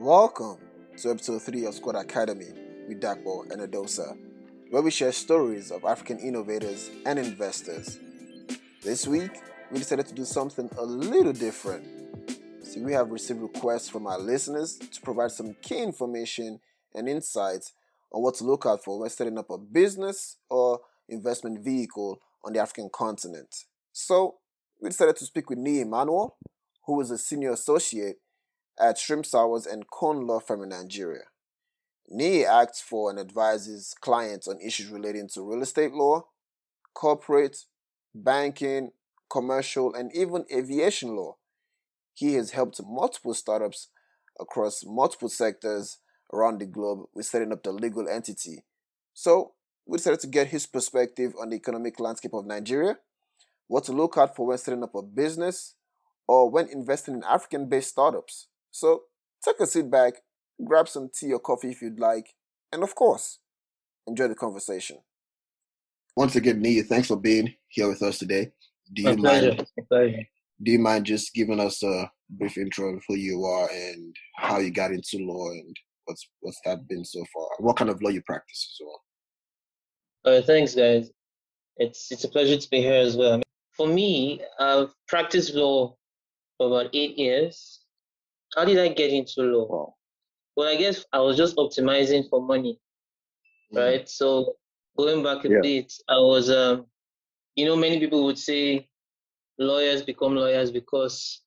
Welcome to episode 3 of Squad Academy with Dakbo and Edosa, where we share stories of African innovators and investors. This week, we decided to do something a little different. See, we have received requests from our listeners to provide some key information and insights on what to look out for when setting up a business or investment vehicle on the African continent. So, we decided to speak with Nii Emmanuel, who is a senior associate at Shrimp Sowers and Cone Law Firm in Nigeria. Nii acts for and advises clients on issues relating to real estate law, corporate, banking, commercial, and even aviation law. He has helped multiple startups across multiple sectors around the globe with setting up the legal entity. So, we decided to get his perspective on the economic landscape of Nigeria, what to look out for when setting up a business, or when investing in African based startups. So take a seat back, grab some tea or coffee if you'd like, and of course, enjoy the conversation. Once again, Nii, thanks for being here with us today. Do you mind? Do you mind just giving us a brief intro of who you are and how you got into law and what's what's that been so far? What kind of law you practice as well? Uh, thanks, guys. It's it's a pleasure to be here as well. For me, I've practiced law for about eight years how did I get into law? Wow. Well, I guess I was just optimizing for money, mm. right? So going back a yeah. bit, I was, um, you know, many people would say lawyers become lawyers because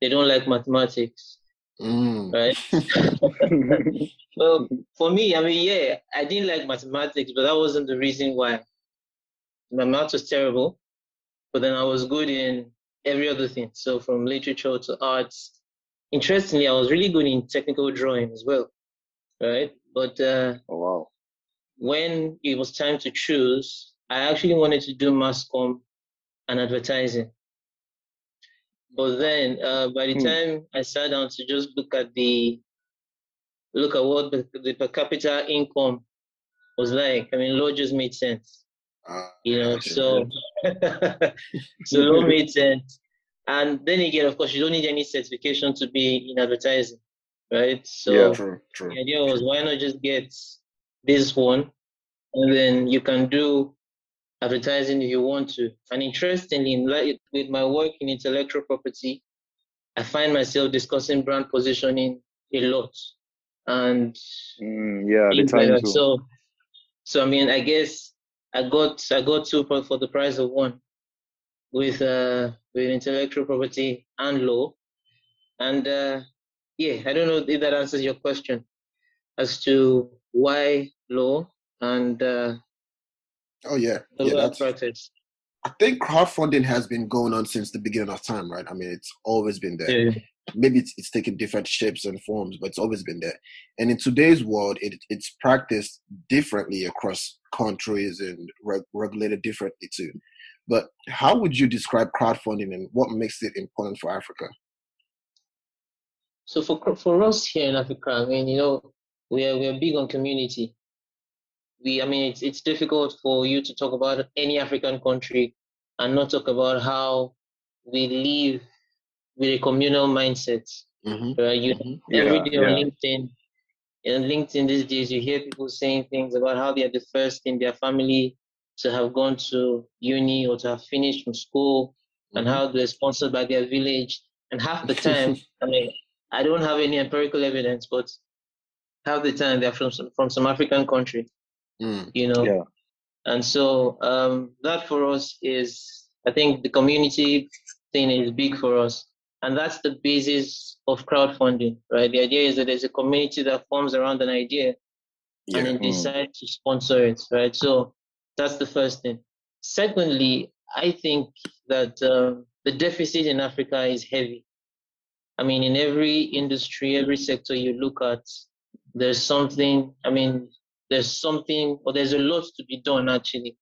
they don't like mathematics, mm. right? well, for me, I mean, yeah, I didn't like mathematics, but that wasn't the reason why. My math was terrible, but then I was good in every other thing. So from literature to arts interestingly, I was really good in technical drawing as well, right? But uh, oh, wow. when it was time to choose, I actually wanted to do mass com and advertising. But then, uh, by the hmm. time I sat down to just look at the look at what the, the per capita income was like, I mean, law just made sense. Uh, you know, so so law made sense. And then again, of course, you don't need any certification to be in advertising, right? So yeah, true, true. the idea was why not just get this one, and then you can do advertising if you want to. And interestingly, in, with my work in intellectual property, I find myself discussing brand positioning a lot, and mm, yeah, the time like so. So I mean, I guess I got I got two for the price of one with uh, with intellectual property and law. And uh, yeah, I don't know if that answers your question as to why law and uh, oh yeah, yeah, that's, practice. I think crowdfunding has been going on since the beginning of time, right? I mean, it's always been there. Yeah. Maybe it's, it's taken different shapes and forms, but it's always been there. And in today's world, it, it's practiced differently across countries and reg- regulated differently too. But how would you describe crowdfunding and what makes it important for Africa? So for for us here in Africa, I mean, you know, we are we are big on community. We, I mean, it's it's difficult for you to talk about any African country and not talk about how we live with a communal mindset. Mm-hmm. Right? You mm-hmm. every day yeah. on LinkedIn, in LinkedIn these days, you hear people saying things about how they are the first in their family to have gone to uni or to have finished from school mm-hmm. and how they're sponsored by their village. And half the time, I mean, I don't have any empirical evidence, but half the time they're from some, from some African country, mm. you know. Yeah. And so um, that for us is, I think the community thing is big for us. And that's the basis of crowdfunding, right? The idea is that there's a community that forms around an idea yeah. and then mm. decide to sponsor it, right? So that's the first thing. Secondly, I think that uh, the deficit in Africa is heavy. I mean, in every industry, every sector you look at, there's something, I mean, there's something, or there's a lot to be done actually.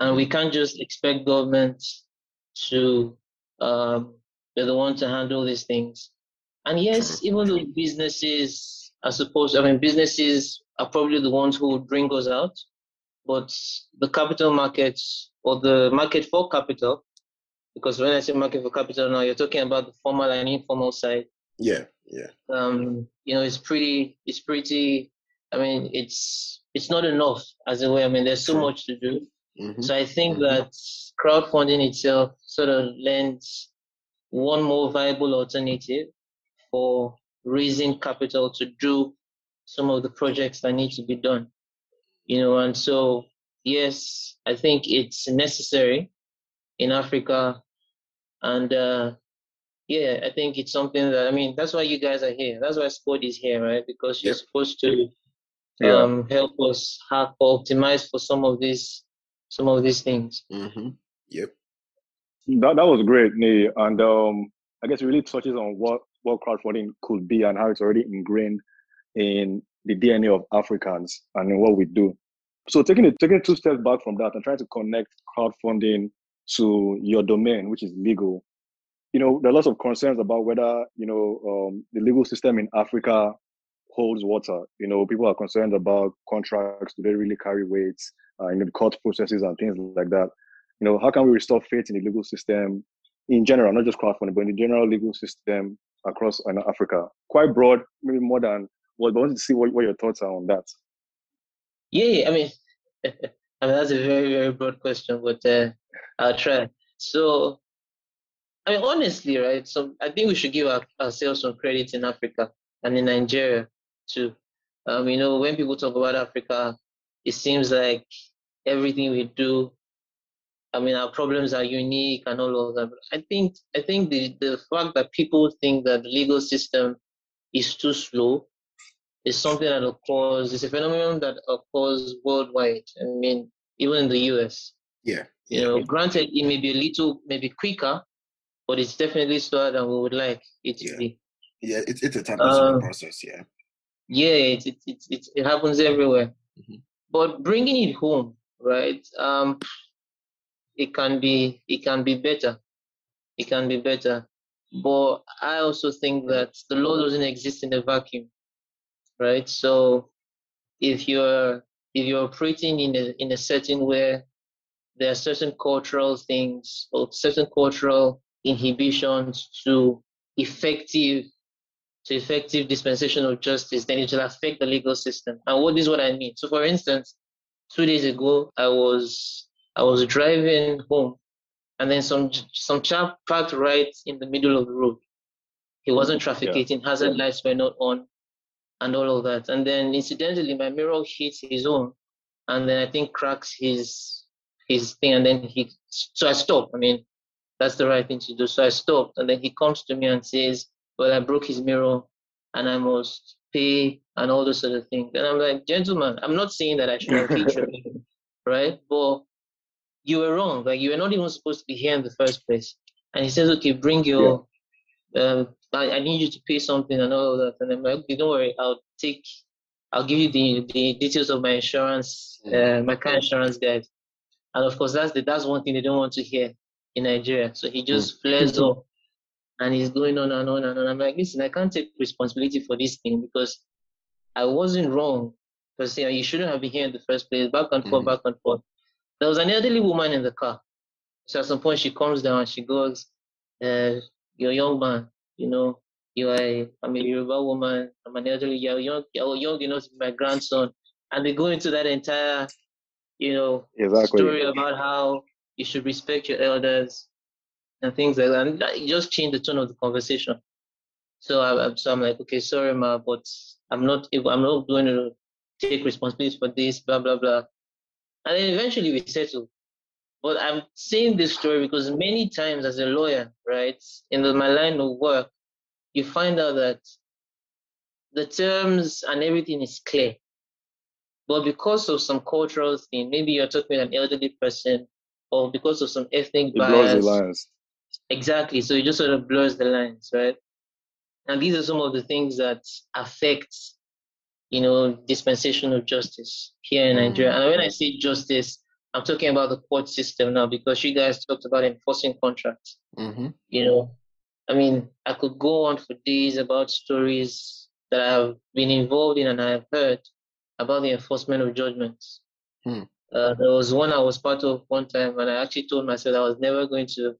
And we can't just expect governments to um, be the one to handle these things. And yes, even though businesses are supposed, I mean, businesses are probably the ones who bring us out but the capital markets or the market for capital, because when I say market for capital now, you're talking about the formal and informal side. Yeah. Yeah. Um, you know, it's pretty. It's pretty. I mean, it's it's not enough as a way. I mean, there's so much to do. Mm-hmm. So I think mm-hmm. that crowdfunding itself sort of lends one more viable alternative for raising capital to do some of the projects that need to be done. You know, and so yes, I think it's necessary in Africa, and uh, yeah, I think it's something that I mean that's why you guys are here. That's why sport is here, right? Because you're yep. supposed to um, yeah. help us have optimize for some of these some of these things. Mm-hmm. Yep. That that was great, Nii. And um, I guess it really touches on what what crowdfunding could be and how it's already ingrained in the DNA of Africans and in what we do. So taking taking two steps back from that and trying to connect crowdfunding to your domain, which is legal. You know, there are lots of concerns about whether you know um, the legal system in Africa holds water. You know, people are concerned about contracts. Do they really carry weight uh, in the court processes and things like that? You know, how can we restore faith in the legal system in general, not just crowdfunding, but in the general legal system across uh, Africa? Quite broad, maybe more than But I wanted to see what, what your thoughts are on that. Yeah, I mean, I mean that's a very very broad question, but uh, I'll try. So, I mean, honestly, right? So I think we should give our, ourselves some credit in Africa and in Nigeria too. Um, you know, when people talk about Africa, it seems like everything we do. I mean, our problems are unique and all of that. But I think I think the the fact that people think that the legal system is too slow is something that occurs. It's a phenomenon that occurs worldwide. I mean, even in the U.S. Yeah. You know, granted, it may be a little, maybe quicker, but it's definitely slower than we would like it to yeah. be. Yeah, it's it's a time-consuming um, process. Yeah. Yeah, it it it, it, it happens everywhere. Mm-hmm. But bringing it home, right? Um, it can be it can be better. It can be better. But I also think that the law doesn't exist in a vacuum right? So if you're if you're operating in a in a setting where there are certain cultural things or certain cultural inhibitions to effective to effective dispensation of justice, then it will affect the legal system. And what is what I mean? So for instance, two days ago I was I was driving home and then some some chap parked right in the middle of the road. He wasn't trafficking, yeah. hazard lights were not on and all of that. And then incidentally, my mirror hits his own, and then I think cracks his his thing, and then he. So I stopped. I mean, that's the right thing to do. So I stopped, and then he comes to me and says, "Well, I broke his mirror, and I must pay and all those sort of things." And I'm like, "Gentlemen, I'm not saying that I should have hit you, right? But you were wrong. Like you were not even supposed to be here in the first place." And he says, "Okay, bring your." Yeah. Um, I, I need you to pay something and all of that. And I'm like, okay, don't worry, I'll take, I'll give you the, the details of my insurance, uh, my car insurance guide. And of course, that's the, that's one thing they don't want to hear in Nigeria. So he just mm. flares up and he's going on and on and on. I'm like, listen, I can't take responsibility for this thing because I wasn't wrong. Because you, know, you shouldn't have been here in the first place. Back and forth, mm back and forth. There was an elderly woman in the car. So at some point she comes down and she goes, uh, "You're young man you know, you are a, I'm a Yoruba woman, I'm an elderly, you're young, you're young enough to be my grandson. And they go into that entire, you know, exactly. story about how you should respect your elders and things like that. And it just changed the tone of the conversation. So I, am so I'm like, okay, sorry, ma, but I'm not, I'm not going to take responsibility for this, blah blah blah. And then eventually we settled. But I'm saying this story because many times as a lawyer, right, in the, my line of work, you find out that the terms and everything is clear. But because of some cultural thing, maybe you're talking with an elderly person, or because of some ethnic it bias. lines. Exactly. So it just sort of blurs the lines, right? And these are some of the things that affect, you know, dispensation of justice here in mm. Nigeria. And when I say justice, I'm talking about the court system now because you guys talked about enforcing contracts. Mm-hmm. You know, I mean, I could go on for days about stories that I've been involved in and I've heard about the enforcement of judgments. Hmm. Uh, there was one I was part of one time, and I actually told myself I was never going to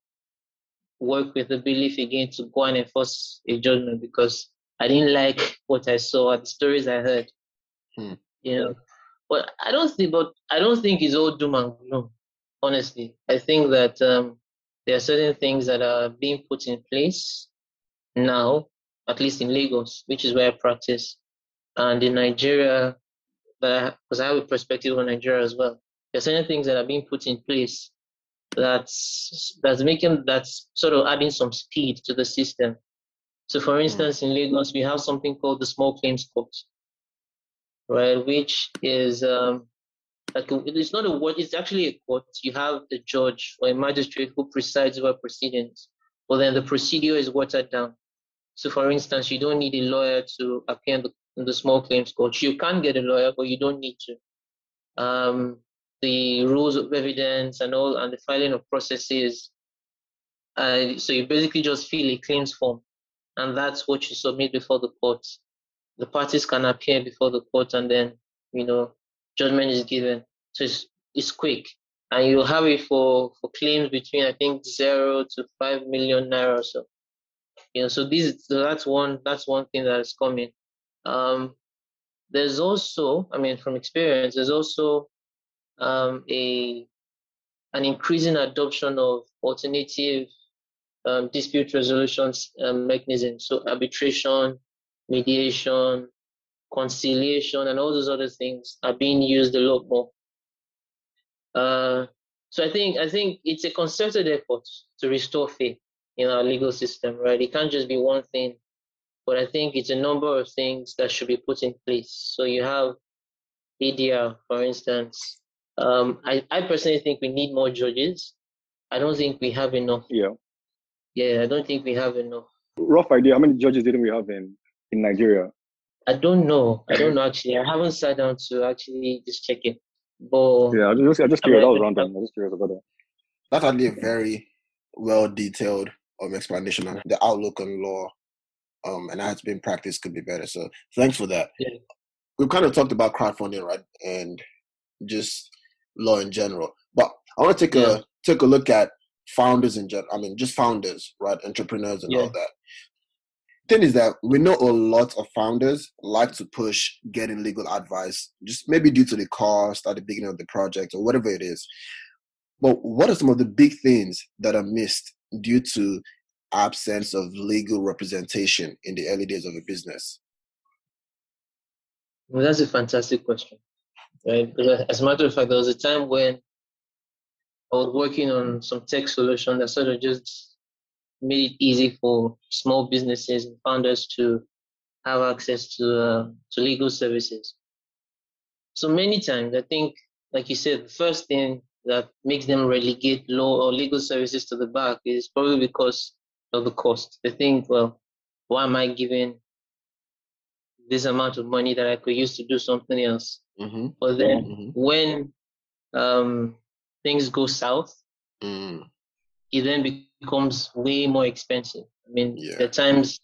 work with the bailiff again to go and enforce a judgment because I didn't like what I saw, the stories I heard. Hmm. You know, but I don't think, but I don't think it's all doom and gloom. Honestly, I think that um, there are certain things that are being put in place now, at least in Lagos, which is where I practice, and in Nigeria, because I have a perspective on Nigeria as well. There are certain things that are being put in place that's that's making that's sort of adding some speed to the system. So, for hmm. instance, in Lagos, we have something called the Small Claims Court, right? Which is um, like a, it's not a word; it's actually a court. You have the judge or a magistrate who presides over proceedings, but then the procedure is watered down. So, for instance, you don't need a lawyer to appear in the, in the small claims court. You can get a lawyer, but you don't need to. Um, the rules of evidence and all, and the filing of processes. Uh, so you basically just fill a claims form, and that's what you submit before the court. The parties can appear before the court, and then you know judgment is given. So it's it's quick, and you have it for for claims between I think zero to five million naira or so. You know, so this so that's one that's one thing that is coming. Um, there's also, I mean, from experience, there's also um, a an increasing adoption of alternative um, dispute resolution um, mechanisms, so arbitration, mediation, conciliation, and all those other things are being used a lot more. Uh, so I think I think it's a concerted effort to restore faith in our legal system, right? It can't just be one thing, but I think it's a number of things that should be put in place. So you have ADR, for instance. Um, I, I personally think we need more judges. I don't think we have enough. Yeah. Yeah, I don't think we have enough. Rough idea. How many judges didn't we have in, in Nigeria? I don't know. I don't know actually. I haven't sat down to actually just check it. But yeah, I just I just curious. I was random. I was just curious about that. That's actually a very well detailed um, explanation on the outlook on law um, and how it's been practiced could be better. So thanks for that. Yeah. We've kind of talked about crowdfunding, right, and just law in general. But I want to take yeah. a take a look at founders in general. I mean, just founders, right, entrepreneurs and yeah. all that. Thing is that we know a lot of founders like to push getting legal advice, just maybe due to the cost at the beginning of the project or whatever it is. But what are some of the big things that are missed due to absence of legal representation in the early days of a business? Well, that's a fantastic question. Right? As a matter of fact, there was a time when I was working on some tech solution that sort of just made it easy for small businesses and founders to have access to uh, to legal services. So many times, I think, like you said, the first thing that makes them relegate law or legal services to the back is probably because of the cost. They think, well, why am I giving this amount of money that I could use to do something else? Mm-hmm. But then mm-hmm. when um, things go south, mm. It then becomes way more expensive. I mean, yeah. at times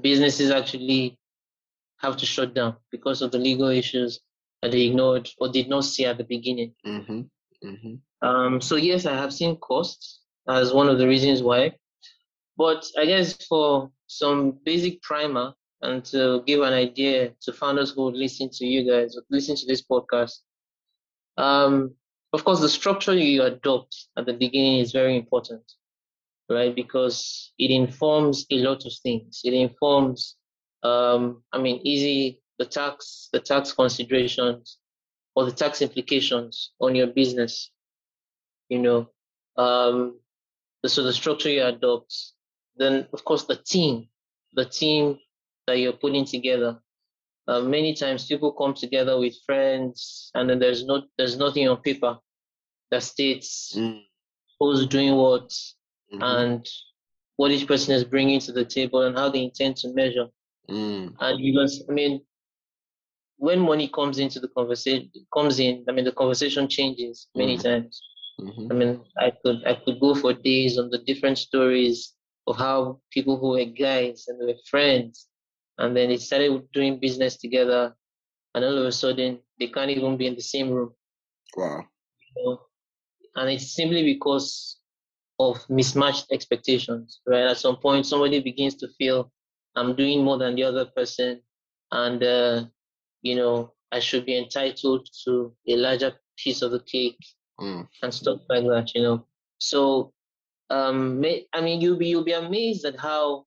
businesses actually have to shut down because of the legal issues that they ignored or did not see at the beginning. Mm-hmm. Mm-hmm. Um, so yes, I have seen costs as one of the reasons why. But I guess for some basic primer and to give an idea to founders who listen to you guys, listen to this podcast, um, of course, the structure you adopt at the beginning is very important, right? Because it informs a lot of things. It informs, um, I mean, easy the tax, the tax considerations, or the tax implications on your business. You know, um, so the structure you adopt, then of course the team, the team that you're putting together. Uh, many times people come together with friends, and then there's no there's nothing on paper that states mm. who's doing what mm-hmm. and what each person is bringing to the table and how they intend to measure. Mm. And because I mean, when money comes into the conversation comes in, I mean the conversation changes many mm. times. Mm-hmm. I mean, I could I could go for days on the different stories of how people who were guys and were friends, and then they started doing business together, and all of a sudden they can't even be in the same room. Wow. You know? And it's simply because of mismatched expectations, right? At some point, somebody begins to feel I'm doing more than the other person, and uh, you know I should be entitled to a larger piece of the cake mm. and stuff like that. You know, so um, I mean, you'll be you'll be amazed at how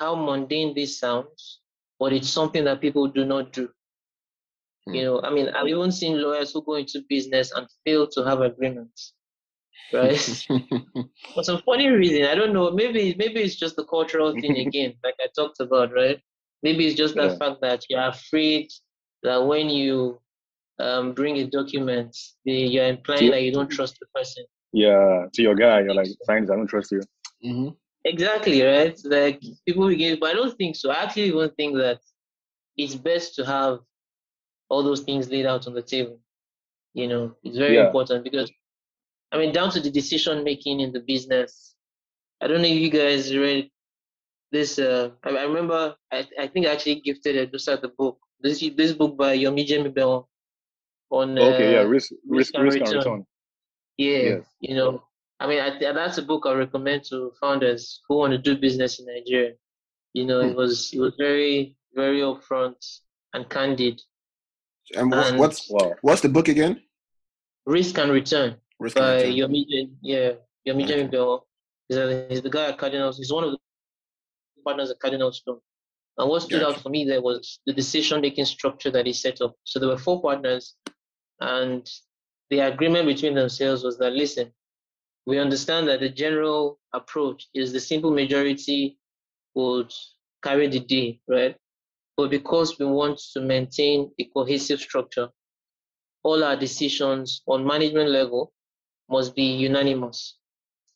how mundane this sounds, but it's something that people do not do. Mm. You know, I mean, I've even seen lawyers who go into business and fail to have agreements, right? For some funny reason, I don't know. Maybe maybe it's just the cultural thing again, like I talked about, right? Maybe it's just yeah. the fact that you're afraid that when you um, bring a document, you're implying that you don't trust the person. Yeah, to your guy, you're like, thanks, I don't trust you. Mm-hmm. Exactly, right? Like people begin, but I don't think so. I actually even think that it's best to have all those things laid out on the table. You know, it's very yeah. important because, I mean, down to the decision making in the business. I don't know if you guys read this. Uh, I, I remember, I, I think I actually gifted Edosa the book. This this book by Yomi Jemibewon on uh, okay, yeah, risk risk, risk, and, risk return. and return. Yeah, yes. you know, I mean, I, that's a book I recommend to founders who want to do business in Nigeria. You know, hmm. it was it was very very upfront and candid. And, and what's wow. what's the book again? Risk and Return Risk by and Return. Yomi, yeah, Yomi okay. Bell. He's, he's the guy at Cardinals. He's one of the partners at Cardinal Stone. And what stood gotcha. out for me there was the decision making structure that he set up. So there were four partners, and the agreement between themselves was that listen, we understand that the general approach is the simple majority would carry the day, right? But because we want to maintain a cohesive structure, all our decisions on management level must be unanimous,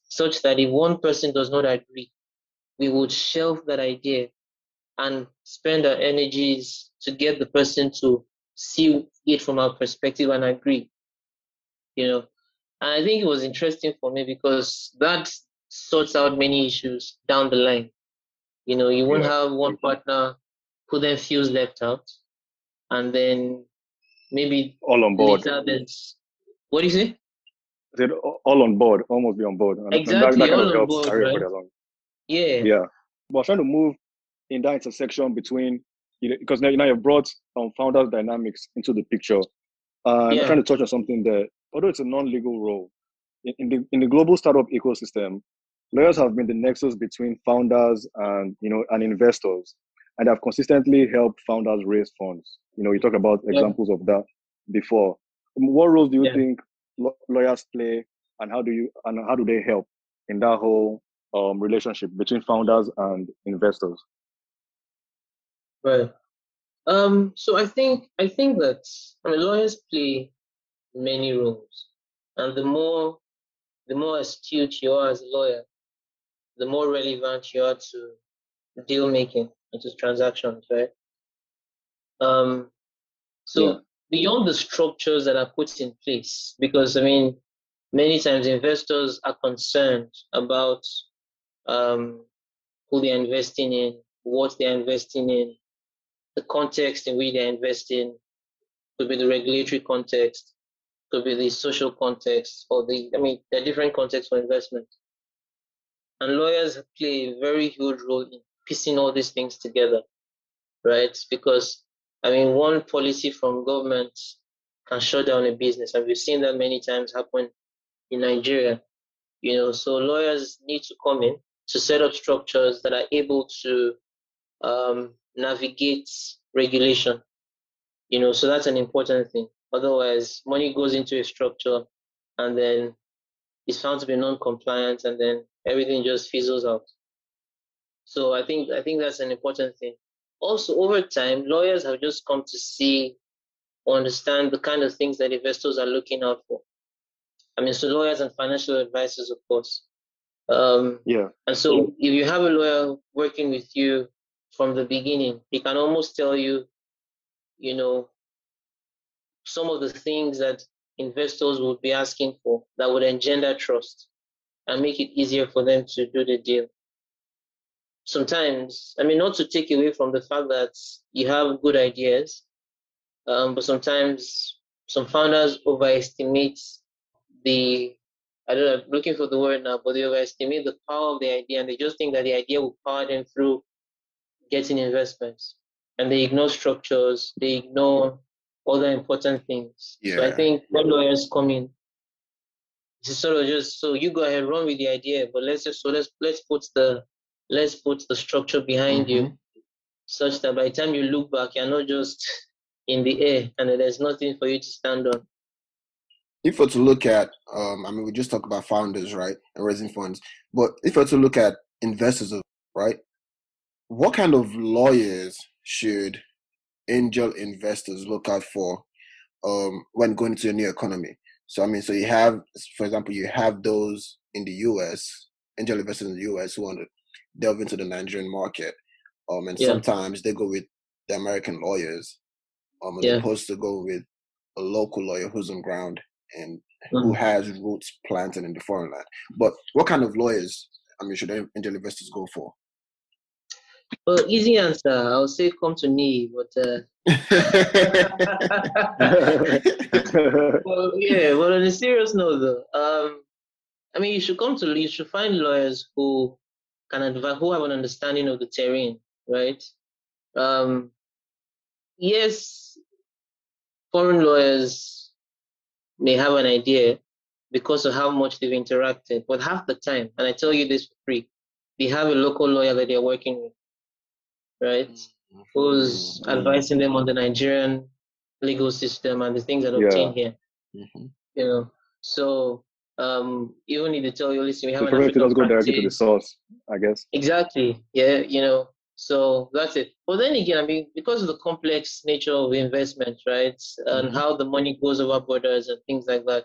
such that if one person does not agree, we would shelve that idea and spend our energies to get the person to see it from our perspective and agree. You know, and I think it was interesting for me because that sorts out many issues down the line. You know, you won't yeah. have one partner who then feels left out, and then maybe all on board. what do you say? I said all on board, almost be on board. And exactly, that, that all on board, right? Yeah. Yeah. But I'm trying to move in that intersection between you know, because now, now you've brought um, founders dynamics into the picture. Uh, yeah. I'm trying to touch on something there. Although it's a non-legal role, in, in, the in the global startup ecosystem, lawyers have been the nexus between founders and you know and investors, and have consistently helped founders raise funds. You know, you talk about yeah. examples of that before. What roles do you yeah. think lawyers play, and how do you and how do they help in that whole um, relationship between founders and investors? Right. Um, so I think I think that I mean lawyers play many roles, and the more the more astute you are as a lawyer, the more relevant you are to deal making and to transactions, right? Um, so yeah. beyond the structures that are put in place, because I mean, many times investors are concerned about um, who they're investing in, what they're investing in, the context in which they're investing, could be the regulatory context, could be the social context, or the, I mean, the different contexts for investment. And lawyers play a very huge role in piecing all these things together, right? Because, I mean, one policy from government can shut down a business. And we've seen that many times happen in Nigeria. You know, so lawyers need to come in to set up structures that are able to um, navigate regulation. You know, so that's an important thing. Otherwise, money goes into a structure and then it's found to be non-compliant and then everything just fizzles out. So I think I think that's an important thing. Also, over time, lawyers have just come to see or understand the kind of things that investors are looking out for. I mean, so lawyers and financial advisors, of course. Um, yeah. And so, if you have a lawyer working with you from the beginning. He can almost tell you, you know, some of the things that investors would be asking for that would engender trust and make it easier for them to do the deal. Sometimes, I mean, not to take away from the fact that you have good ideas, um, but sometimes some founders overestimate the I don't know, I'm looking for the word now, but they overestimate the power of the idea and they just think that the idea will power them through getting investments, and they ignore structures, they ignore other important things. Yeah. So I think when lawyers come in, it's sort of just so you go ahead run with the idea, but let's just so let's let's put the let's put the structure behind you Mhm. such that by the time you look back, you're not just in the air and there's nothing for you to stand on. if we're to look at, um, I mean, we just talked about founders, right, and raising funds, but if we're to look at investors, right, what kind of lawyers should angel investors look out for um, when going into a new economy? So, I mean, so you have, for example, you have those in the US, angel investors in the US who want to delve into the Nigerian market, um, and Yeah. sometimes they go with the American lawyers, um, as Yeah. opposed to go with a local lawyer who's on ground and who Mhm. has roots planted in the foreign land. But what kind of lawyers, I mean, should angel investors go for? Well, easy answer. I'll say come to me, but uh, well, yeah. But on a serious note, though, um, I mean, you should come to you should find lawyers who can advise, who have an understanding of the terrain, right? Um, yes, foreign lawyers may have an idea because of how much they've interacted, but half the time, and I tell you this for free, they have a local lawyer that they're working with, right? Who's Mm, advising them on the Nigerian legal system and the things that Yeah. obtain here mhm. you know. So um, even if they tell you, listen, we have So an African go directly to the source, I guess. Exactly. Yeah, you know. So that's it. But then again, I mean, because of the complex nature of investment, right, and Mhm. how the money goes over borders and things like that,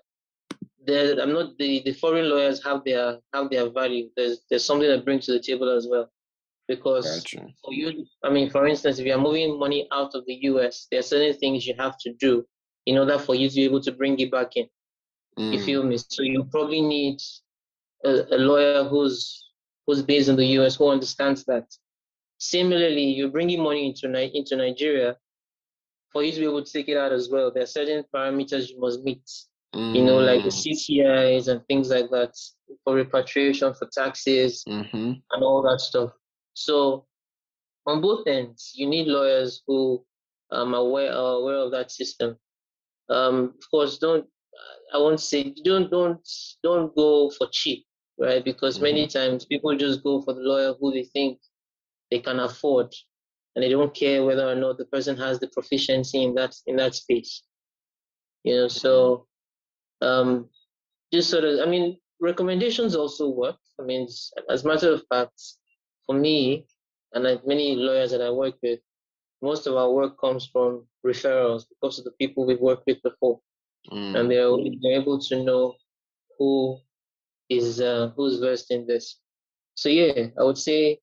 there, I'm not the, the foreign lawyers have their have their value. There's there's something that brings to the table as well, because Gotcha. for you, I mean, for instance, if you're moving money out of the U.S., there are certain things you have to do in order for you to be able to bring it back in. If you Mm, feel me? So you probably need a, a lawyer who's who's based in the US who understands that. Similarly, you're bringing money into into Nigeria. For you to be able to take it out as well, there are certain parameters you must meet. You know, like the mm, CCIs and things like that for repatriation, for taxes, mhm. and all that stuff. So on both ends, you need lawyers who um, are aware, are aware of that system. Um, of course, don't I won't say don't don't don't go for cheap, right? Because many times people just go for the lawyer who they think they can afford, and they don't care whether or not the person has the proficiency in that in that space. You know, so um, just sort of, I mean, recommendations also work. I mean, as a matter of fact, for me and like many lawyers that I work with, most of our work comes from referrals because of the people we've worked with before, Mm, and they're, they're able to know who is uh, who's versed in this. So yeah, I would say,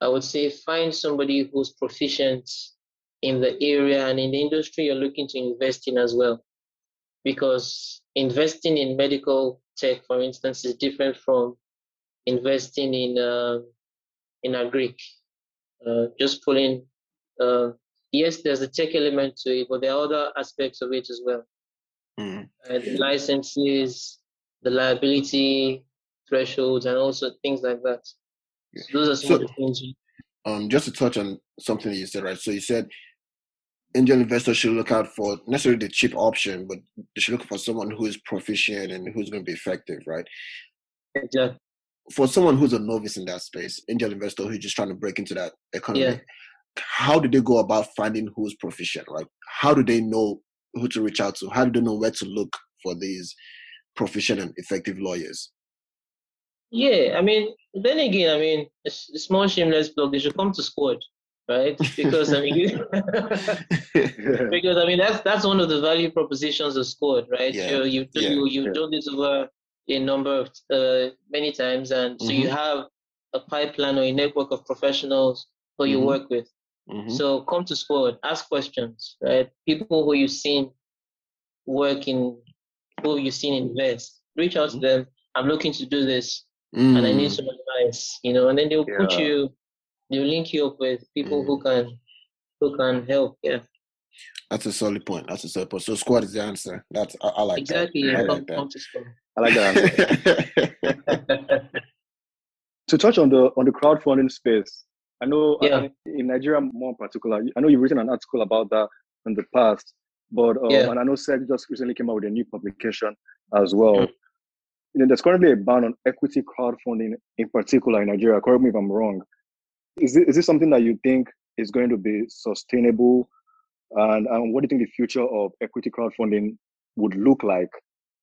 I would say find somebody who's proficient in the area and in the industry you're looking to invest in as well. Because investing in medical tech, for instance, is different from investing in uh, in agric. Uh, just pulling, uh, yes, there's a tech element to it, but there are other aspects of it as well. mm. Uh, the licenses, the liability thresholds, and also things like that. Yeah. So those are some So- of the things. Um, just to touch on something that you said, right? So you said angel investors should look out for necessarily the cheap option, but they should look for someone who is proficient and who's going to be effective, right? Yeah, For someone who's a novice in that space, angel investor who's just trying to break into that economy, Yeah. how do they go about finding who's proficient? Like, how do they know who to reach out to? How do they know where to look for these proficient and effective lawyers? Yeah, I mean, then again, I mean, a small shameless plug, they should come to squad, right? Because I mean, because I mean that's that's one of the value propositions of squad, right? Yeah, You you yeah, you you've yeah. done this over a number of uh, many times, and so you Mhm. have a pipeline or a network of professionals who you Mhm. work with. Mhm. So come to squad, ask questions, right? People who you've seen work in, who you've seen invest, reach out to Mhm. them. I'm looking to do this and I need Mm, some advice, you know, and then they'll put Yeah. you, they'll link you up with people who can, who can help. Yeah, That's a solid point. That's a solid point. So squad is the answer. That's I, I like exactly. that. Yeah, I come, that. come to school. I like that to touch on the on the crowdfunding space, I know yeah. in Nigeria more in particular, I know you've written an article about that in the past, but um, yeah. and I know SEC just recently came out with a new publication as well. Mm-hmm. You know, there's currently a ban on equity crowdfunding in particular in Nigeria. Correct me if I'm wrong. Is this, is this something that you think is going to be sustainable? And, and what do you think the future of equity crowdfunding would look like?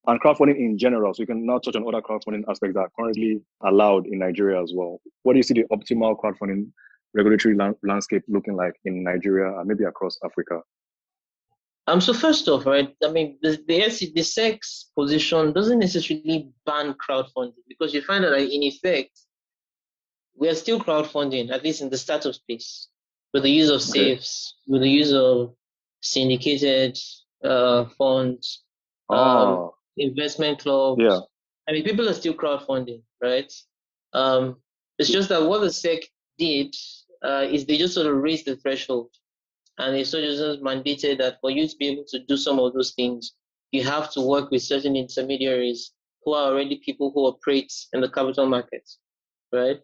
And crowdfunding in general. So you can now touch on other crowdfunding aspects that are currently allowed in Nigeria as well. What do you see the optimal crowdfunding regulatory landscape looking like in Nigeria and maybe across Africa? Um, so first off, right, I mean, the, the, the SEC's position doesn't necessarily ban crowdfunding because you find that like, in effect, we are still crowdfunding, at least in the startup space, with the use of okay. safes, with the use of syndicated uh, funds, um, oh. Investment clubs. Yeah. I mean, people are still crowdfunding, right? Um, it's just that what the SEC did uh, is they just sort of raised the threshold and the soldiers mandated that for you to be able to do some of those things, you have to work with certain intermediaries who are already people who operate in the capital markets, right?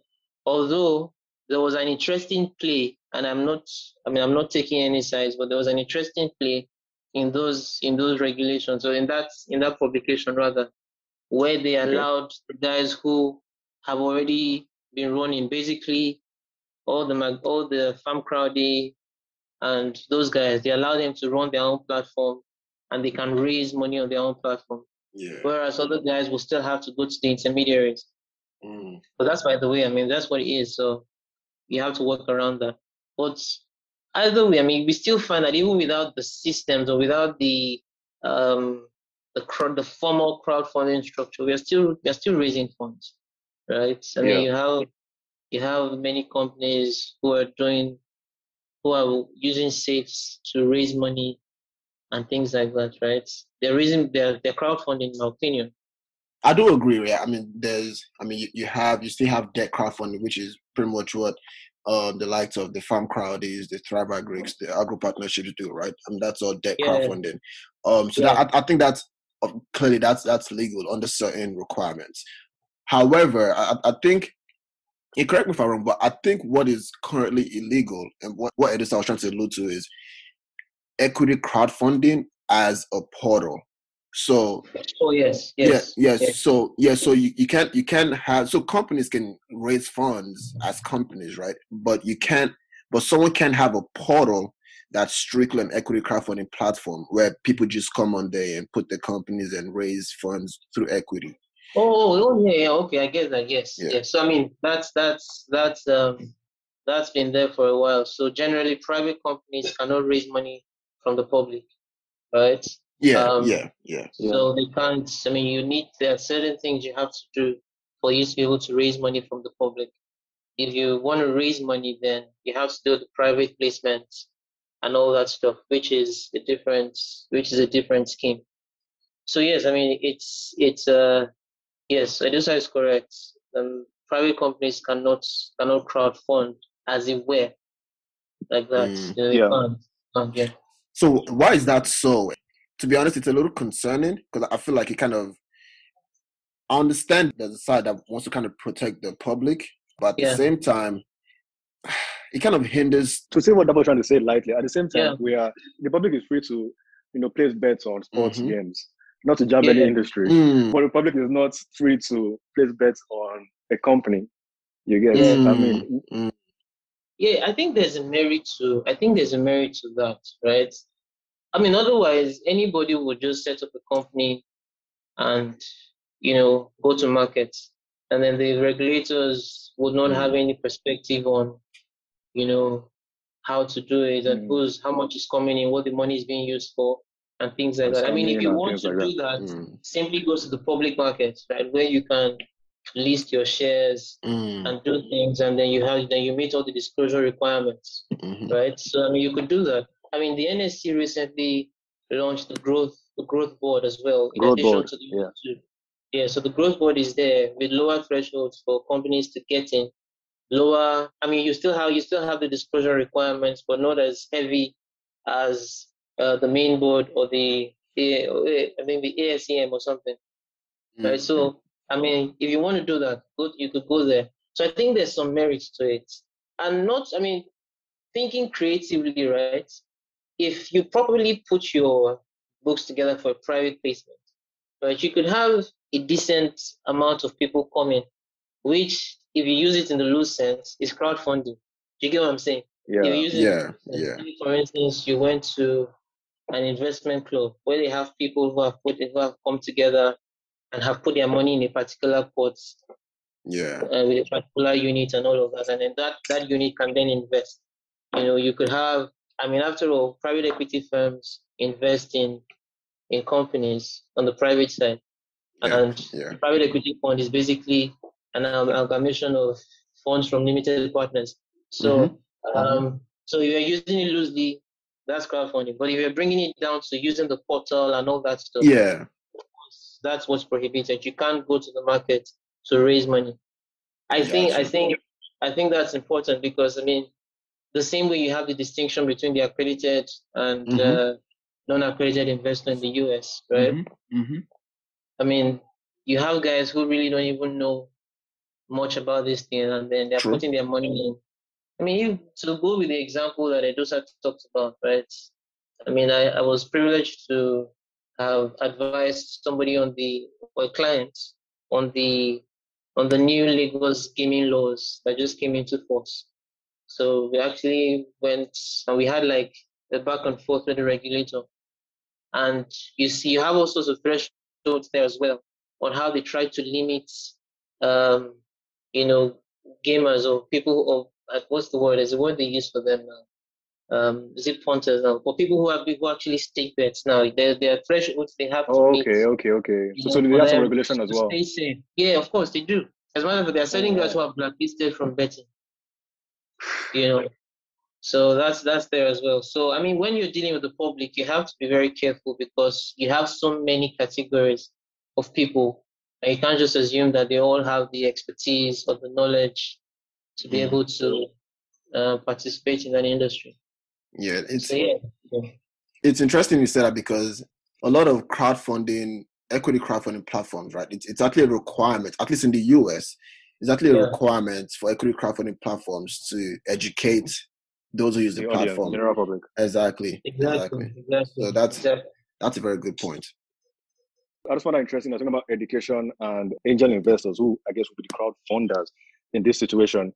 Although there was an interesting play, and I'm not, I mean, I'm not taking any sides, but there was an interesting play in those in those regulations, or in that in that publication rather, where they allowed the guys who have already been running basically all the all the Farmcrowdy and those guys, they allow them to run their own platform and they can raise money on their own platform. Yeah. Whereas other guys will still have to go to the intermediaries. Mm. But that's by the way, I mean, that's what it is. So you have to work around that. But either way, I mean, we still find that even without the systems or without the um, the crowd, the formal crowdfunding structure, we are still we are still raising funds, right? I mean, you have you have many companies who are doing who are using safes to raise money and things like that, right? They're raising their they're crowdfunding, in my opinion. I do agree, right? I mean, there's, I mean, you, you have, you still have debt crowdfunding, which is pretty much what uh, the likes of the Farm Crowd is, the Thrive Agrics, the Agro Partnerships do, right? I mean, that's all debt yeah. crowdfunding. Um, so yeah. that, I, I, think that's uh, clearly that's that's legal under certain requirements. However, I, I think and correct me if I'm wrong, but I think what is currently illegal and what, what it is I was trying to allude to is equity crowdfunding as a portal. So Oh yes, yes. Yeah, yes. yes. So yeah, so you, you can't you can't have so companies can raise funds as companies, right? But you can't but someone can have a portal that's strictly an equity crowdfunding platform where people just come on there and put their companies and raise funds through equity. Oh, oh yeah, yeah, okay, I guess I guess. yeah. yes. So I mean, that's that's that's um that's been there for a while. So generally, private companies cannot raise money from the public, right? Yeah, um, yeah, yeah. So they can't. I mean, you need there are certain things you have to do for you to be able to raise money from the public. If you want to raise money, then you have to do the private placements and all that stuff, which is a different, which is a different scheme. So yes, I mean it's it's uh Yes, Edosa is correct. Um, private companies cannot cannot crowd fund as it were like that. Mm, you know, yeah. yeah. So why is that so? To be honest, it's a little concerning because I feel like it kind of. I understand there's a side that wants to kind of protect the public, but at yeah. the same time, it kind of hinders. To say what Double trying to say lightly, at the same time, yeah. we are the public is free to, you know, place bets on sports mm-hmm. games not to jab yeah. any industry. Mm. But the public is not free to place bets on a company. You get yeah. I mean mm. Yeah, I think there's a merit to I think there's a merit to that, right? I mean otherwise anybody would just set up a company and you know go to market and then the regulators would not mm. have any perspective on you know how to do it and mm. who's how much is coming in, what the money is being used for and things like that. I mean, if you want to like do that, that mm. simply go to the public market, right, where you can list your shares mm. and do things, and then you have then you meet all the disclosure requirements, mm-hmm. right? So I mean, you could do that. I mean, the NSE recently launched the growth the growth board as well, in growth addition board. to the yeah. Two. yeah. So the growth board is there with lower thresholds for companies to get in. Lower, I mean, you still have you still have the disclosure requirements, but not as heavy as uh, the main board or the I think the ASEM or something. Mm-hmm. Right. So I mean, if you want to do that, good, you could go there. So I think there's some merit to it. and not, I mean, thinking creatively, right? If you properly put your books together for a private placement, right, you could have a decent amount of people coming, which, if you use it in the loose sense, is crowdfunding. Do you get what I'm saying? Yeah. yeah. Yeah. For instance, you went to an investment club where they have people who have put who have come together and have put their money in a particular pot Yeah. uh, with a particular unit and all of that, and then that that unit can then invest. You know, you could have. I mean, after all, private equity firms invest in in companies on the private side, Yeah. and Yeah. private equity fund is basically an amalgamation of funds from limited partners. So, Mm-hmm. um, so you're using it loosely. That's crowdfunding. But if you're bringing it down to using the portal and all that stuff, Yeah. that's what's prohibited. You can't go to the market to raise money. I think I think I think that's important because I mean the same way you have the distinction between the accredited and Mhm. uh, non-accredited investor in the US, right? Mm-hmm. I mean, you have guys who really don't even know much about this thing, and then they're True. putting their money in. I mean, you, to go with the example that Edosa talked about, right? I mean, I, I was privileged to have advised somebody on the or a client on the on the new Lagos gaming laws that just came into force. So we actually went and we had like a back and forth with the regulator. And you see, you have all sorts of thresholds there as well on how they try to limit, um, you know, gamers or people of uh, what's the word? Is the word they use for them now? Um, it punters now? For people who have who actually stake bets now, there there are thresholds they have to Oh, meet. okay, okay, okay. So, know, so they have some regulation as well. Stay safe. Yeah, of course they do. As a matter of fact, there are certain guys who are blacklisted from betting. You know, so that's that's there as well. So I mean, when you're dealing with the public, you have to be very careful because you have so many categories of people, and you can't just assume that they all have the expertise or the knowledge to be Mm. able to uh, participate in an industry. Yeah. It's So yeah, yeah. it's interesting you said that because a lot of crowdfunding, equity crowdfunding platforms, right? It's, it's actually a requirement, at least in the US, it's actually a requirement for equity crowdfunding platforms to educate those who use the, The audience, platform. general public. Exactly. exactly, Exactly. exactly. So that's exactly. that's a very good point. I just find that interesting. I was talking about education and angel investors, who I guess would be the crowd funders in this situation.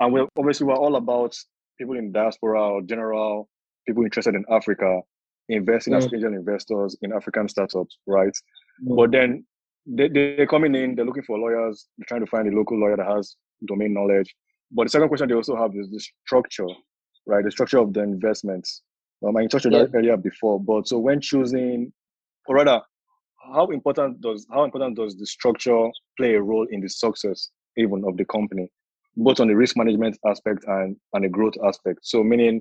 And we're obviously we're all about people in diaspora or general people interested in Africa investing as Mm. angel investors in African startups, right? Mm. But then they, they're coming in, they're looking for lawyers, they're trying to find a local lawyer that has domain knowledge. But the second question they also have is the structure, right? The structure of the investments. Um, I touched on that earlier before, but so when choosing, or rather, how important does how important does the structure play a role in the success even of the company, both on the risk management aspect and and the growth aspect? So meaning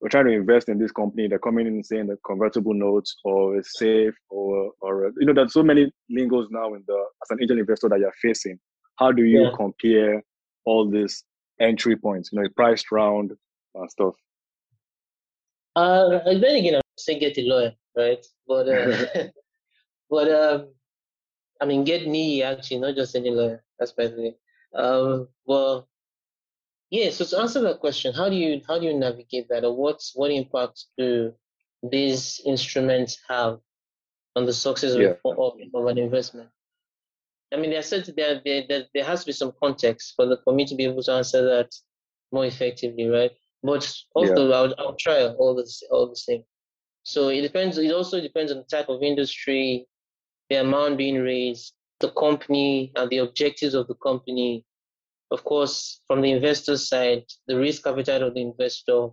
we're trying to invest in this company, they're coming in saying that convertible notes or a safe or or you know there's so many lingos now in the as an angel investor that you're facing. How do you Yeah. compare all these entry points, you know, a priced round and stuff? Uh, then again, I say get a lawyer, right? But uh, but um, I mean, get me actually, not just any lawyer. That's by the way. Um, well, yeah. So to answer that question, how do you how do you navigate that, or what's what impact do these instruments have on the success of, Yeah. of, of an investment? I mean, there, said there, there, there, there has to be some context for the for me to be able to answer that more effectively, right? But also, I'll, I'll try all this all the same. So it depends. It also depends on the type of industry, the amount being raised, the company, and the objectives of the company. Of course, from the investor side, the risk appetite of the investor,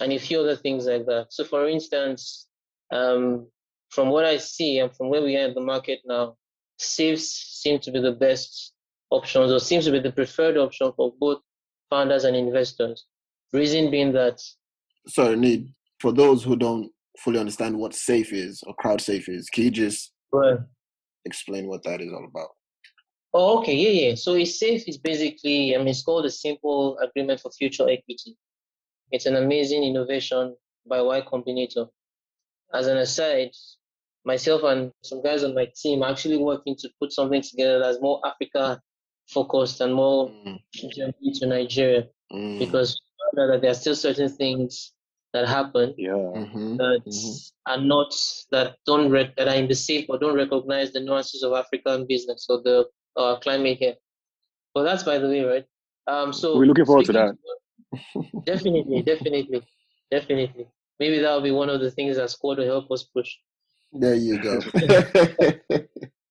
and a few other things like that. So, for instance, um, from what I see and from where we are in the market now, safes seem to be the best options, or seems to be the preferred option for both founders and investors. Reason being that Sorry, need for those who don't fully understand what safe is or crowd safe is, can you just well, explain what that is all about? Oh, okay, yeah, yeah. So a safe is basically, I mean, it's called a simple agreement for future equity. It's an amazing innovation by Y Combinator. As an aside, myself and some guys on my team are actually working to put something together that's more Africa focused and more Mm, to Nigeria. mm. because that there are still certain things that happen yeah. Mm-hmm. that mm-hmm. are not that don't rec- that are in the safe or don't recognize the nuances of African business or the uh, climate here. Well, that's by the way, right? Um, so we're looking forward to that. definitely, definitely, definitely. Maybe that'll be one of the things that Squad will help us push. There you go.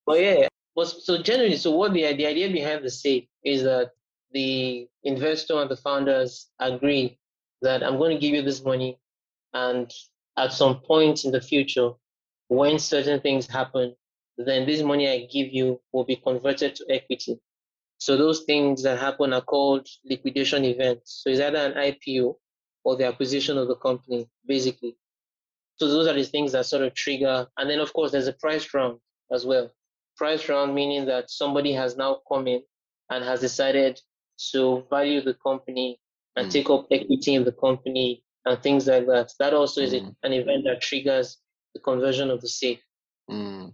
but yeah, but so generally, so what the the idea behind the safe is that the investor and the founders agree that I'm going to give you this money, and at some point in the future, when certain things happen, then this money I give you will be converted to equity. So those things that happen are called liquidation events. So it's either an IPO or the acquisition of the company, basically. So those are the things that sort of trigger. And then, of course, there's a price round as well. Price round meaning that somebody has now come in and has decided to value the company and mm. take up equity in the company and things like that. That also is mm. an event that triggers the conversion of the safe. Mm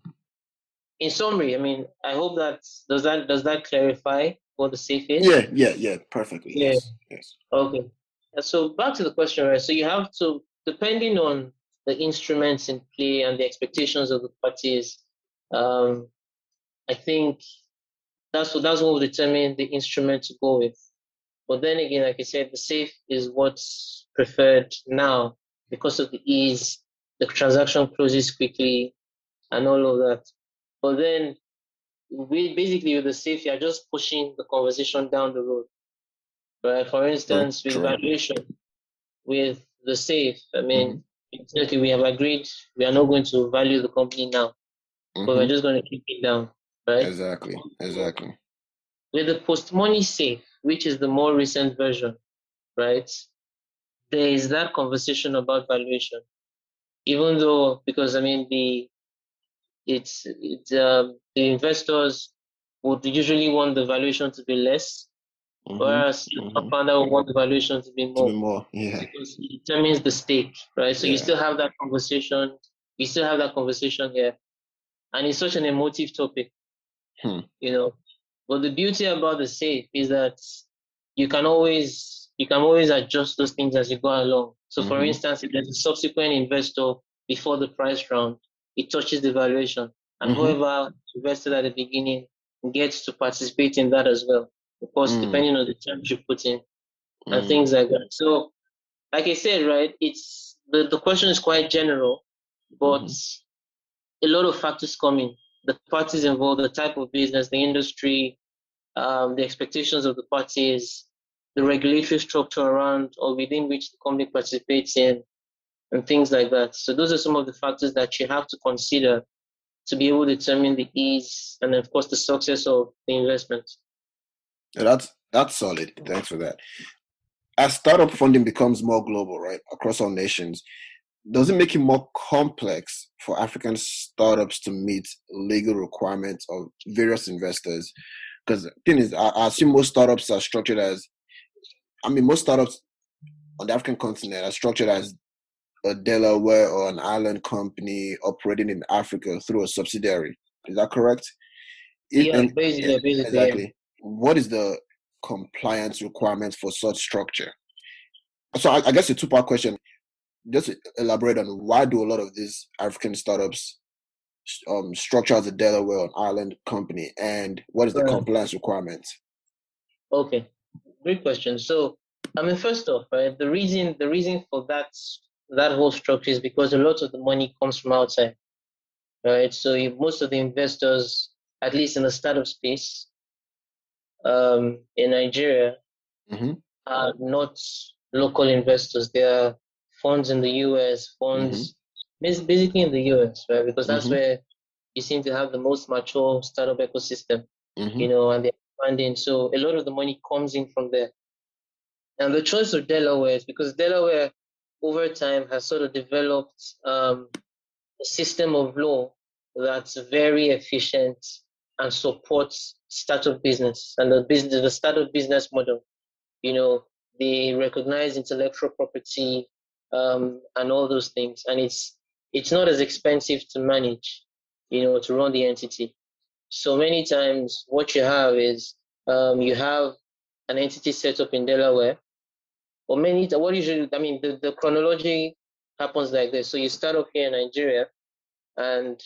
in summary, I mean, I hope that does that does that clarify what the safe is? Yeah, yeah, yeah, perfectly. Yeah. Yes. yes. Okay. So back to the question, right? So you have to, depending on the instruments in play and the expectations of the parties, um, I think that's what that's what will determine the instrument to go with. But then again, like I said, the safe is what's preferred now because of the ease, the transaction closes quickly, and all of that. But then we basically with the safe, you're just pushing the conversation down the road. Right? For instance, with valuation, with the safe, I mean, mm-hmm. we have agreed we are not going to value the company now, mm-hmm. but we're mm-hmm. just going to keep it down. Right? Exactly. Exactly. With the post money safe, which is the more recent version, right? There is that conversation about valuation. Even though, because I mean, the it's, it's um, the investors would usually want the valuation to be less, mm-hmm. whereas mm-hmm. a founder would want the valuation to be more. To be more, yeah. Because it determines the stake, right? So yeah. you still have that conversation. You still have that conversation here, and it's such an emotive topic, hmm. you know. But the beauty about the safe is that you can always you can always adjust those things as you go along. So, mm-hmm. for instance, if there's a subsequent investor before the price round, it touches the valuation. And mm-hmm. whoever invested at the beginning gets to participate in that as well. Of course, mm. depending on the terms you put in and mm. things like that. So, like I said, right, it's the, the question is quite general, but mm. a lot of factors come in. The parties involved, the type of business, the industry, um, the expectations of the parties, the regulatory structure around or within which the company participates in, and things like that. So those are some of the factors that you have to consider to be able to determine the ease and of course the success of the investment. That's that's solid. Thanks for that. As startup funding becomes more global, right, across all nations, does it make it more complex for African startups to meet legal requirements of various investors? Because the thing is, I, I most startups are structured as, I mean, most startups on the African continent are structured as a Delaware or an island company operating in Africa through a subsidiary. Is that correct? Yeah, and, basically, basically, exactly. Yeah. What is the compliance requirements for such structure? So I, I guess a two-part question. Just elaborate on why do a lot of these African startups um, structure as a Delaware or island company, and what is the right. compliance requirements? Okay, great question. So, I mean, first off, right, the reason the reason for that that whole structure is because a lot of the money comes from outside, right? So most of the investors, at least in the startup space, um, in Nigeria, mm-hmm. are not local investors. They are funds in the US, funds mm-hmm. basically in the US, right? Because that's mm-hmm. where you seem to have the most mature startup ecosystem, mm-hmm. you know, and they're funding. So a lot of the money comes in from there. And the choice of Delaware is because Delaware over time has sort of developed um, a system of law that's very efficient and supports startup business and the business, the startup business model. You know, they recognize intellectual property um, and all those things, and it's it's not as expensive to manage, you know, to run the entity. So many times, what you have is um, you have an entity set up in Delaware or many, what usually, I mean, the, the chronology happens like this. So you start off here in Nigeria, and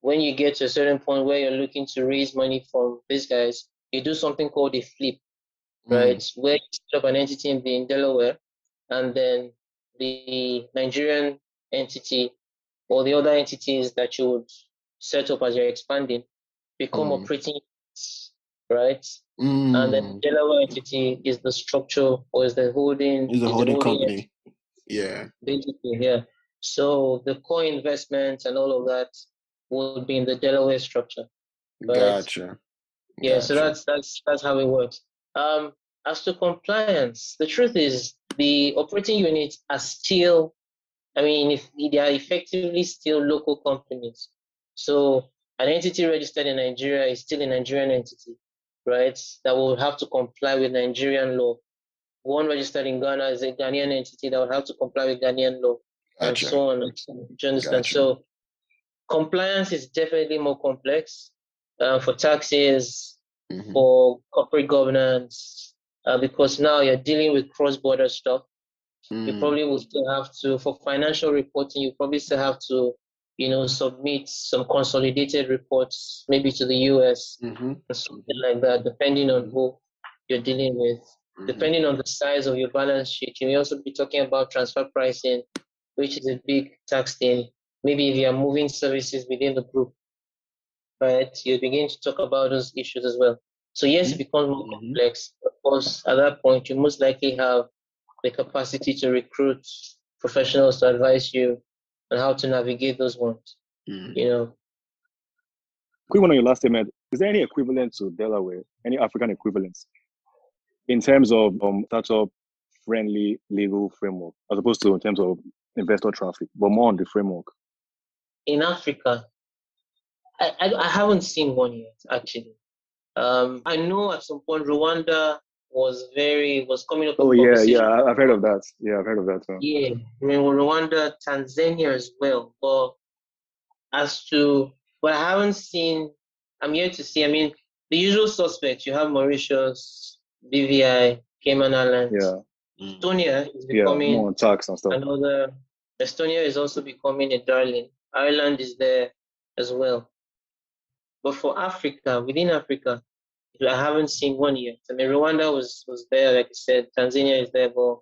when you get to a certain point where you're looking to raise money from these guys, you do something called a flip, right? Mm. Where you set up an entity in, in Delaware, and then the Nigerian entity or the other entities that you would set up as you're expanding become mm. operating, right? Mm. And then mm. Delaware entity is the structure or is the holding. Is the holding, holding company. Entity. Yeah. Basically, yeah. So the core investments and all of that will be in the Delaware structure. Right? Gotcha. Yeah, gotcha. so that's that's that's how it works. Um, as to compliance, the truth is the operating units are still, I mean, if they are effectively still local companies. So an entity registered in Nigeria is still a Nigerian entity, right? That will have to comply with Nigerian law. One registered in Ghana is a Ghanaian entity that will have to comply with Ghanaian law, gotcha. and so on. And so on. Do you understand? Gotcha. So compliance is definitely more complex uh, for taxes, mm-hmm. for corporate governance, uh, because now you're dealing with cross-border stuff. Mm. You probably will still have to, for financial reporting, you probably still have to, you know, submit some consolidated reports, maybe to the US, mm-hmm. or something like that, depending on who you're dealing with. Mm-hmm. Depending on the size of your balance sheet, you may also be talking about transfer pricing, which is a big tax thing. Maybe if you are moving services within the group, right, you begin to talk about those issues as well. So yes, it mm-hmm. becomes more mm-hmm. complex. Of course, at that point, you most likely have the capacity to recruit professionals to advise you on how to navigate those ones. Mm. You know. Quick one on your last statement. Is there any equivalent to Delaware? Any African equivalents in terms of um, startup friendly legal framework, as opposed to in terms of investor traffic, but more on the framework? In Africa, I, I, I haven't seen one yet, actually. Um, I know at some point Rwanda was very was coming up. Oh yeah, yeah, I've heard of that. Yeah, I've heard of that. Yeah, I mean Rwanda, Tanzania as well. But as to what I haven't seen, I'm yet to see. I mean, the usual suspects. You have Mauritius, BVI, Cayman Islands. Yeah. Estonia is becoming yeah, more tax and stuff. Another Estonia is also becoming a darling. Ireland is there as well. But for Africa, within Africa, I haven't seen one yet. I mean, Rwanda was was there, like I said. Tanzania is there, but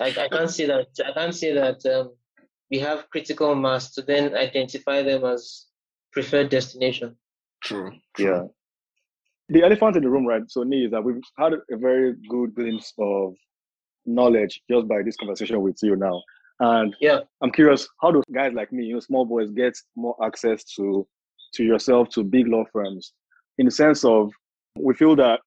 I, I can't say that. I can't say that um, we have critical mass to then identify them as preferred destination. True. true. Yeah. The elephant in the room, right? So, Nii, is that we've had a very good glimpse of knowledge just by this conversation with you now. And yeah, I'm curious, how do guys like me, you know, small boys, get more access to to yourself to big law firms in the sense of we feel that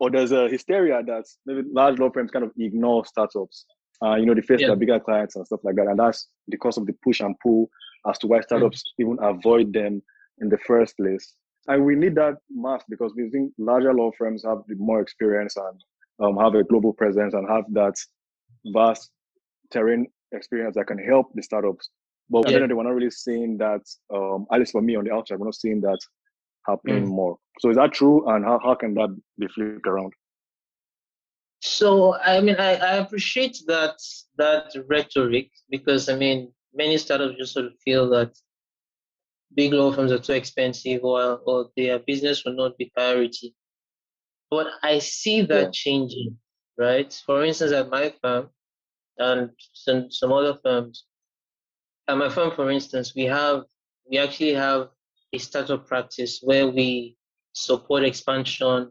or there's a hysteria that maybe large law firms kind of ignore startups. Uh, you know, they face yeah. their bigger clients and stuff like that. And that's because of the push and pull as to why startups mm. even avoid them in the first place. And we need that mass because we think larger law firms have the more experience and um, have a global presence and have that vast terrain experience that can help the startups. But yeah. we're not really seeing that, um, at least for me on the outside, we're not seeing that happening mm. more. So is that true? And how, how can that be flipped around? So I mean I, I appreciate that that rhetoric because I mean many startups just sort of feel that big law firms are too expensive or or their business will not be priority. But I see that yeah. changing, right? For instance, at my firm and some, some other firms, at my firm, for instance, we have we actually have a startup practice where we support expansion,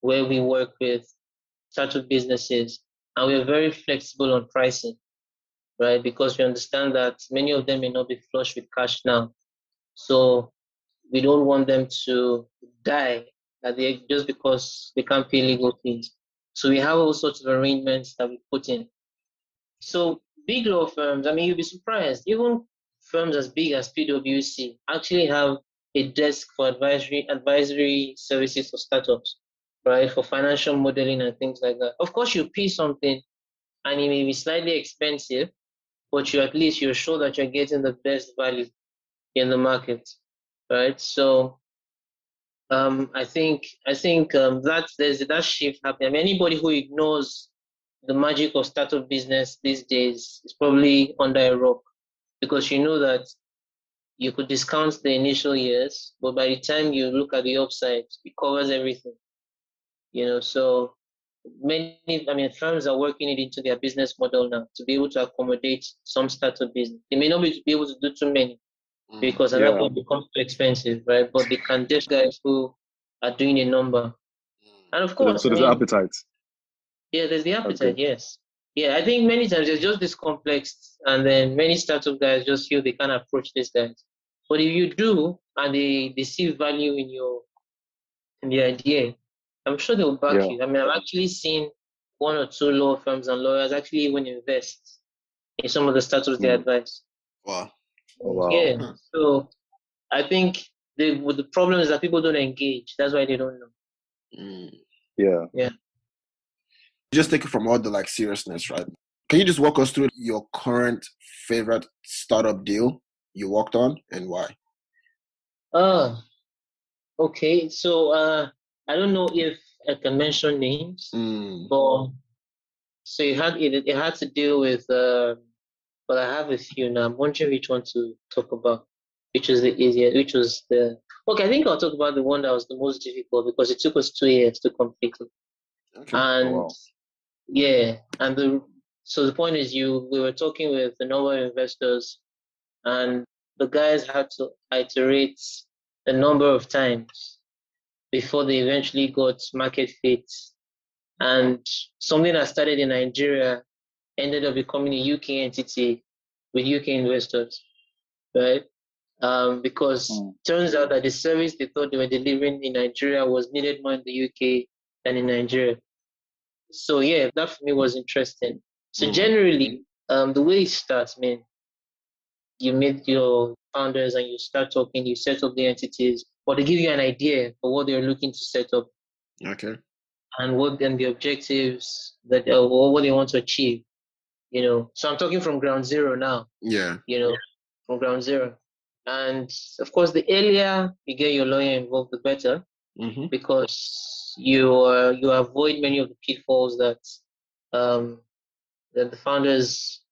where we work with startup businesses, and we are very flexible on pricing, right? Because we understand that many of them may not be flush with cash now. So we don't want them to die at the just because they can't pay legal fees. So we have all sorts of arrangements that we put in. So big law firms, I mean, you'll be surprised. Even firms as big as PwC actually have a desk for advisory advisory services for startups, right? For financial modeling and things like that. Of course, you pay something, and it may be slightly expensive, but you at least you're sure that you're getting the best value in the market, right? So Um, I think I think um, that there's that shift happening. I mean, anybody who ignores the magic of startup business these days is probably under a rock because you know that you could discount the initial years, but by the time you look at the upside, it covers everything. You know, so many, I mean, firms are working it into their business model now to be able to accommodate some startup business. They may not be able to do too many mm, because yeah. that will become too expensive, right? But they can just guys who are doing a number. Mm. And of course, so there's I mean, appetite. Yeah, there's the appetite, okay. yes. Yeah, I think many times it's just this complex, and then many startup guys just feel they can't approach these guys. But if you do, and they, they see value in your in the idea, I'm sure they'll back yeah. you. I mean, I've actually seen one or two law firms and lawyers actually even invest in some of the startups mm. they advise. Wow. Oh, wow. Yeah. Hmm. So I think the the problem is that people don't engage. That's why they don't know. Mm. Yeah. Yeah just take it from all the like seriousness, right? Can you just walk us through your current favorite startup deal you worked on and why? Uh okay. So uh I don't know if I can mention names, mm. but so it had it, it had to deal with uh but I have a few now. I'm wondering which one to talk about, which was the easiest, which was the okay, I think I'll talk about the one that was the most difficult because it took us two years to complete it. Okay. And oh, wow. Yeah, and the so the point is, you we were talking with a number of investors, and the guys had to iterate a number of times before they eventually got market fit. And something that started in Nigeria ended up becoming a UK entity with UK investors, right? Um, because mm. turns out that the service they thought they were delivering in Nigeria was needed more in the UK than in Nigeria. So yeah, that for me was interesting. So mm-hmm. generally, um, the way it starts, man, you meet your founders and you start talking, you set up the entities, or they give you an idea for what they're looking to set up. Okay. And what and the objectives that uh, or what they want to achieve. You know, so I'm talking from ground zero now. Yeah. You know, from ground zero. And of course, the earlier you get your lawyer involved, the better, mm-hmm. because you uh, you avoid many of the pitfalls that um, that the founders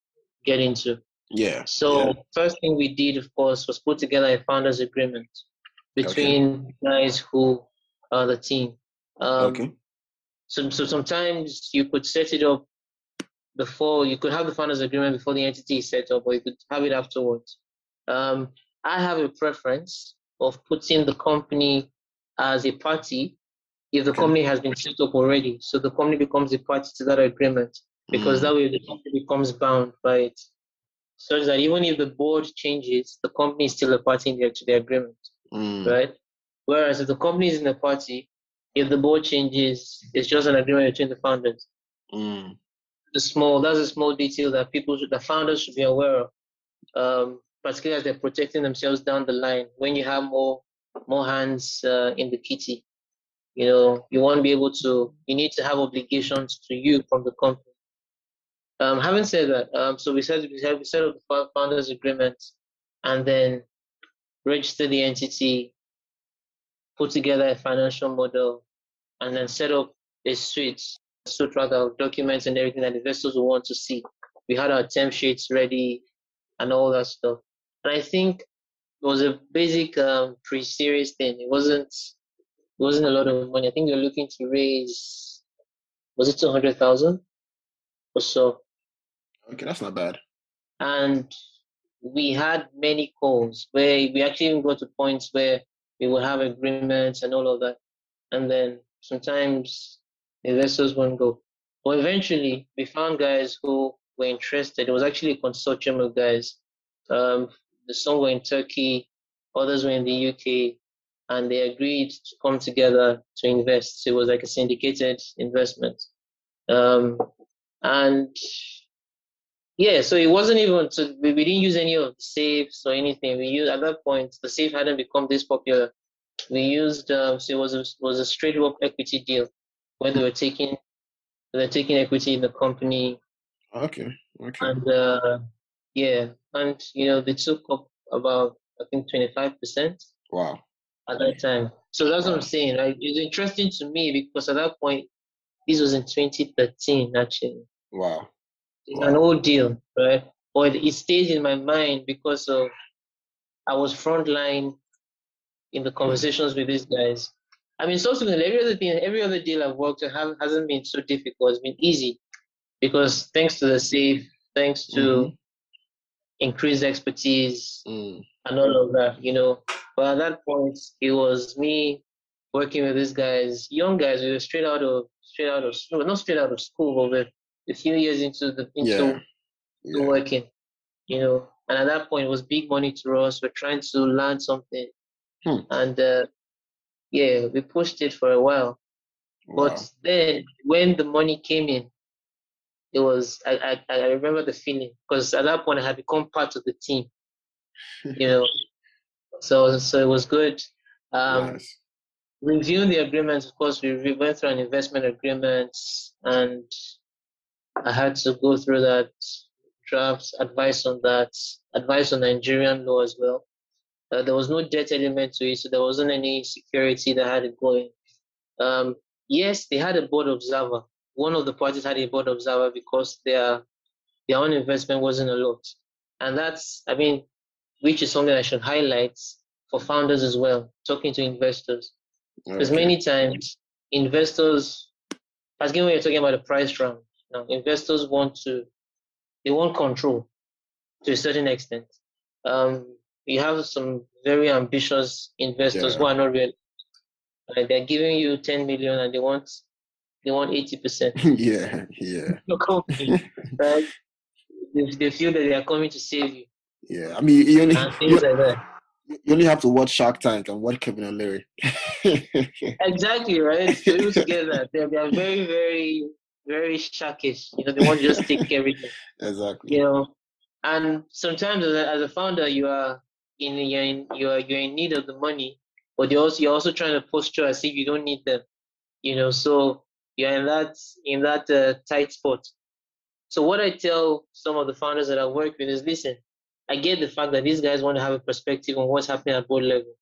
get into. Yeah. So yeah. first thing we did, of course, was put together a founders agreement between okay. guys who are the team. Um, okay. So so sometimes you could set it up before you could have the founders agreement before the entity is set up, or you could have it afterwards. Um, I have a preference of putting the company as a party if the okay. company has been set up already. So the company becomes a party to that agreement because mm. that way the company becomes bound by it. Such that even if the board changes, the company is still a party in to the agreement, mm. right? Whereas if the company is in a party, if the board changes, it's just an agreement between the founders. Mm. The small, that's a small detail that people, should, the founders should be aware of, um, particularly as they're protecting themselves down the line. When you have more, more hands uh, in the kitty, you know, you won't be able to, you need to have obligations to you from the company. Um, having said that, um, so we said we said we set up the founders agreement, and then register the entity, put together a financial model, and then set up a suite, suite rather of documents and everything that investors will want to see. We had our term sheets ready and all that stuff. And I think it was a basic um, pre-series thing. It wasn't it wasn't a lot of money. I think they're looking to raise, was it 200,000 or so? Okay, that's not bad. And we had many calls where we actually even got to points where we would have agreements and all of that. And then sometimes investors won't go. But eventually, we found guys who were interested. It was actually a consortium of guys. Um, some were in Turkey, others were in the UK, and they agreed to come together to invest. It was like a syndicated investment. Um, and yeah, so it wasn't even, so we, we didn't use any of the safes or anything. We used, at that point, the safe hadn't become this popular. We used, um, so it was a, was a straight up equity deal where they were taking, they were taking equity in the company. Okay. Okay. And, uh, yeah, and, you know, they took up about, I think, 25%. Wow at that time. So that's what I'm saying. Right? It's interesting to me because at that point, this was in 2013 actually. Wow. It's wow. an old deal, right? But it stayed in my mind because of I was frontline in the conversations with these guys. I mean, subsequently, every other thing, every other deal I've worked on hasn't been so difficult. It's been easy because thanks to the safe, thanks to mm-hmm. Increased expertise mm. and all of that, you know. But at that point, it was me working with these guys, young guys. We were straight out of straight out of school, not straight out of school, but a few years into the into yeah. Yeah. working, you know. And at that point, it was big money to us. We're trying to learn something, hmm. and uh, yeah, we pushed it for a while. Wow. But then, when the money came in, it was I, I, I remember the feeling because at that point I had become part of the team, you know. so so it was good. Um, nice. Reviewing the agreements, of course, we went through an investment agreement, and I had to go through that draft, advice on that, advice on Nigerian law as well. Uh, there was no debt element to it, so there wasn't any security that had it going. Um, yes, they had a board observer, one of the parties had a board observer because their their own investment wasn't a lot. And that's, I mean, which is something I should highlight for founders as well, talking to investors. Okay. Because many times investors, as given when you're talking about the price round, now investors want to, they want control to a certain extent. Um, you have some very ambitious investors yeah. who are not real. Like they're giving you 10 million and they want they want 80%. yeah, yeah. Your company, right? They, they feel that they are coming to save you. Yeah, I mean, you only, you, like you only have to watch Shark Tank and watch Kevin and Lori. exactly, right? So you get that. They, they are very, very, very sharkish. You know, they want to just take everything. Exactly. You know, and sometimes as a, as a founder, you are in you're in you're you're in need of the money, but you also you're also trying to posture as if you don't need them. You know, so you're in that in that uh, tight spot. So what I tell some of the founders that I work with is, listen, I get the fact that these guys want to have a perspective on what's happening at board level,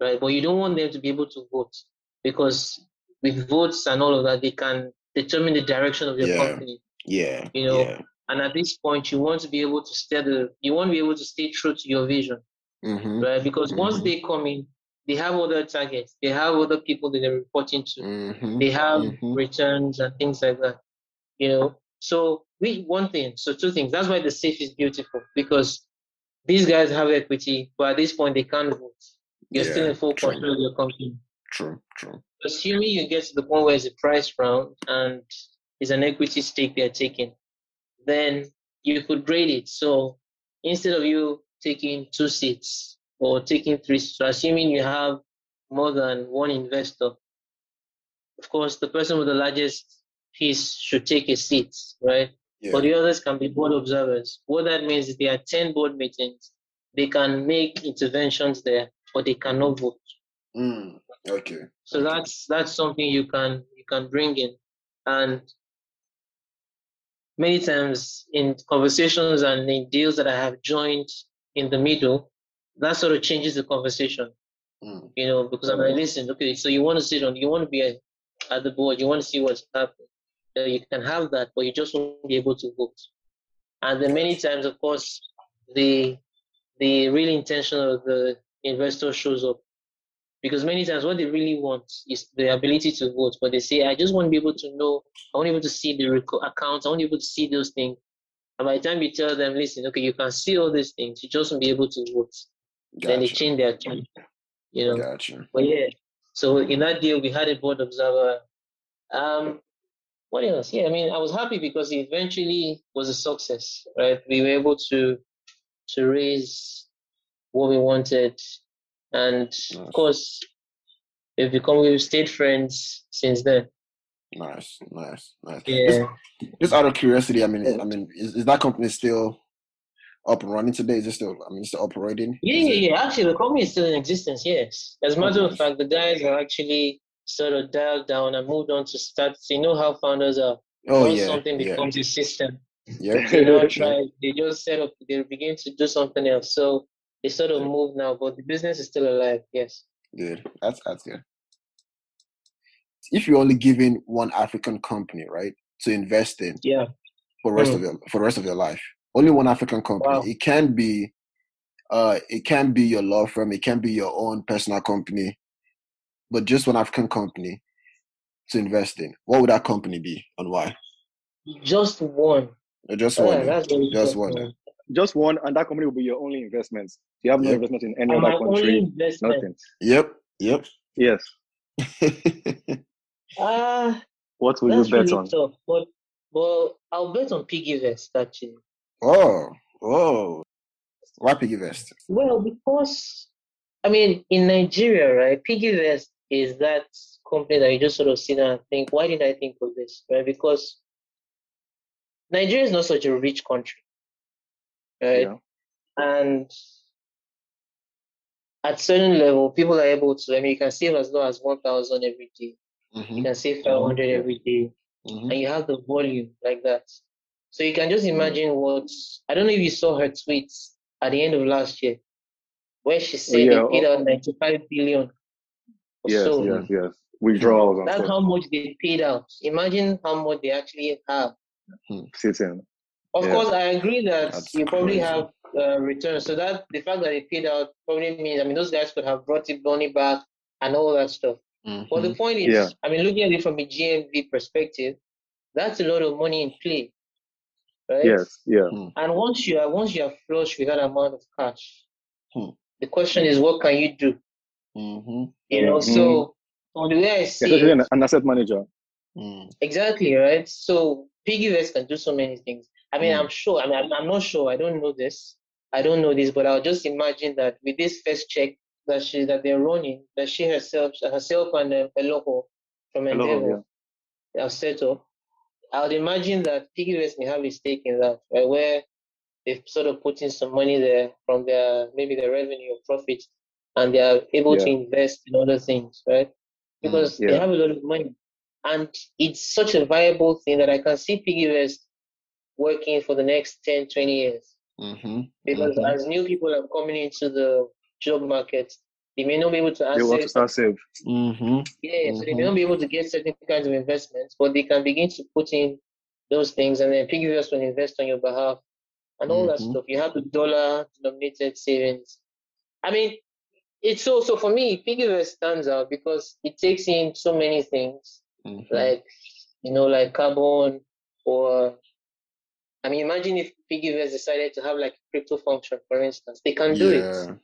right? But you don't want them to be able to vote because with votes and all of that, they can determine the direction of your yeah. company. Yeah. You know, yeah. and at this point, you want to be able to stay the, you want to be able to stay true to your vision, mm-hmm. right? Because mm-hmm. once they come in, they have other targets, they have other people that they're reporting to, mm-hmm, they have mm-hmm. returns and things like that. You know, so we one thing, so two things. That's why the safe is beautiful because these guys have equity, but at this point they can't vote. You're yeah, still in full true. control of your company. True, true. Assuming you get to the point where it's a price round and it's an equity stake they're taking, then you could grade it. So instead of you taking two seats or taking three. So assuming you have more than one investor, of course, the person with the largest piece should take a seat, right? Yeah. But the others can be board observers. What that means is they attend board meetings. They can make interventions there, but they cannot vote. Mm, okay. So okay. that's that's something you can you can bring in. And many times in conversations and in deals that I have joined in the middle, that sort of changes the conversation. Mm. You know, because I'm like, listen, okay, so you want to sit on, you want to be at, at the board, you want to see what's happening. You can have that, but you just won't be able to vote. And then many times, of course, the the real intention of the investor shows up. Because many times what they really want is the ability to vote, but they say, I just want to be able to know, I want to be able to see the accounts, I want to be able to see those things. And by the time you tell them, listen, okay, you can see all these things, you just won't be able to vote. Gotcha. Then they change their tune. You know. Gotcha. But yeah. So in that deal we had a board observer. Um what else? Yeah, I mean I was happy because it eventually was a success, right? We were able to to raise what we wanted. And nice. of course we've become we've stayed friends since then. Nice, nice, nice. Yeah. Just, just out of curiosity, I mean, I mean, is, is that company still up and running today? Is it still, I mean, still operating? Yeah, yeah, yeah. Actually, the company is still in existence, yes. As a matter of fact, the guys are actually sort of dialed down and moved on to start. So you know how founders are. Oh, Once yeah. something becomes yeah. a system. Yeah. They don't try, they just set up, they begin to do something else. So they sort of move now, but the business is still alive, yes. Good. That's that's good. if you're only giving one African company, right, to invest in, yeah, for the rest Mm. of your for the rest of your life, only one African company. Wow. It can be, uh, it can be your law firm, it can be your own personal company, but just one African company to invest in. What would that company be and why? just one. Uh, Just Yeah, one. that's very Just interesting. one. Just one, and that company will be your only investments. You have no Yep. investment in any And other only country. investment. Nothing. Yep. Yep. Yes. Ah, What will you bet really on? tough. But but I'll bet on PiggyVest actually. Oh. Oh. Why PiggyVest? Well, because I mean, in Nigeria, right, PiggyVest is that company that you just sort of sit down and think, why did I think of this? Right? Because Nigeria is not such a rich country. Right? Yeah. And at certain level, people are able to, I mean, you can save as low as 1,000 every day. You Mm-hmm. can save 500 Yeah. every day. Mm-hmm. and you have the volume like that. So you can just Mm. imagine what I don't know if you saw her tweets at the end of last year, where she said yeah, they paid oh, out 95 billion or Yes, so. yes, yes. Withdrawals That's how much they paid out. Imagine how much they actually have. Sitting. Of Yeah. course, I agree that That's you probably crazy. have uh, returns. So that the fact that they paid out probably means I mean those guys could have brought it money back and all that stuff. But the point is, Mm-hmm. Yeah. I mean, looking at it from a GMV perspective, that's a lot of money in play, right? Yes, yeah. And once you are once you are flush with that amount of cash, Hmm. the question is, what can you do? Mm-hmm. You know, Mhm. so on the way I see Especially it, an, an asset manager. Mm. exactly right. So PiggyVest can do so many things. I mean, Hmm. I'm sure. I mean, I'm, I'm not sure. I don't know this. I don't know this, but I'll just imagine that with this FirstCheck that she that they're running, that she herself herself and uh, Eloho from Eloho, Endeavor have set up. I would imagine that PiggyVest may have a stake in that, right, where they've sort of put in some money there from their maybe their revenue or profit, and they are able to invest in other things, right? Because they yeah. have a lot of money, and it's such a viable thing that I can see PiggyVest working for the next 10, 20 years. Mm-hmm. Because Mhm. as new people are coming into the job market, they may not be able to access. They want to access start save. Mm-hmm. yeah, so they may not be able to get certain kinds of investments, but they can begin to put in those things and then PiggyVest will invest on your behalf and all that Mhm. stuff. You have the dollar denominated savings. I mean, it's also for me, PiggyVest stands out because it takes in so many things, Mm-hmm. like you know, like carbon or I mean, imagine if PiggyVest decided to have like a crypto function, for instance, they can do it yeah.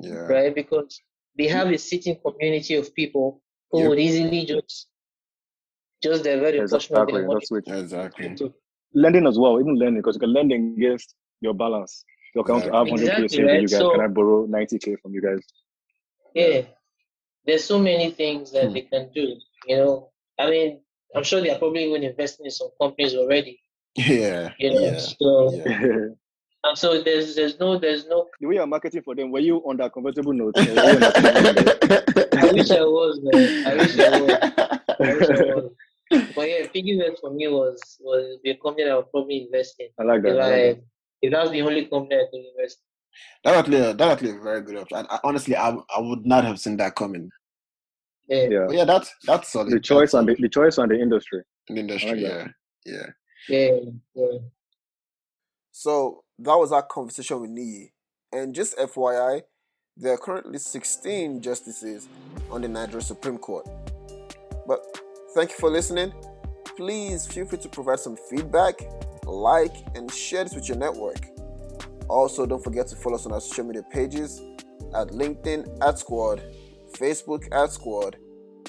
Yeah. right? Because they have a sitting community of people who Yep. would easily just just divert portion Exactly. their money That's. Exactly. Lending as well, even lending, because you can lend against your balance. I to have 100k Exactly, saved right? you guys. So- Can I borrow 90k from you guys? yeah. There's so many things that Hmm. they can do. You know, I mean, I'm sure they are probably even investing in some companies already. Yeah. You know, Yeah. so Yeah. The and so there's there's no there's no. the way you're marketing for them, were you on that convertible note? Or were you on that convertible note? I wish I was, man. I wish I was. I wish I was. But yeah, PiggyVest for me was was the company that I would probably invest in. I like that. If I like if that was the only company I could invest. in. Definitely, definitely a very good option. And I, honestly, I, I would not have seen that coming. Yeah. Yeah. But yeah, that's that's solid. The choice That's and the, the choice and the industry. the industry. like yeah, yeah. Yeah, yeah. So that was our conversation with Niyi. And just FYI, there are currently 16 justices on the Nigeria Supreme Court. But thank you for listening. Please feel free to provide some feedback, like, and share this with your network. Also, don't forget to follow us on our social media pages at LinkedIn at Squad, Facebook at Squad,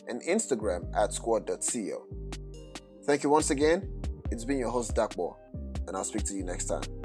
and Instagram at Squad.co. Thank you once again. It's been your host, Dakbo, and I'll speak to you next time.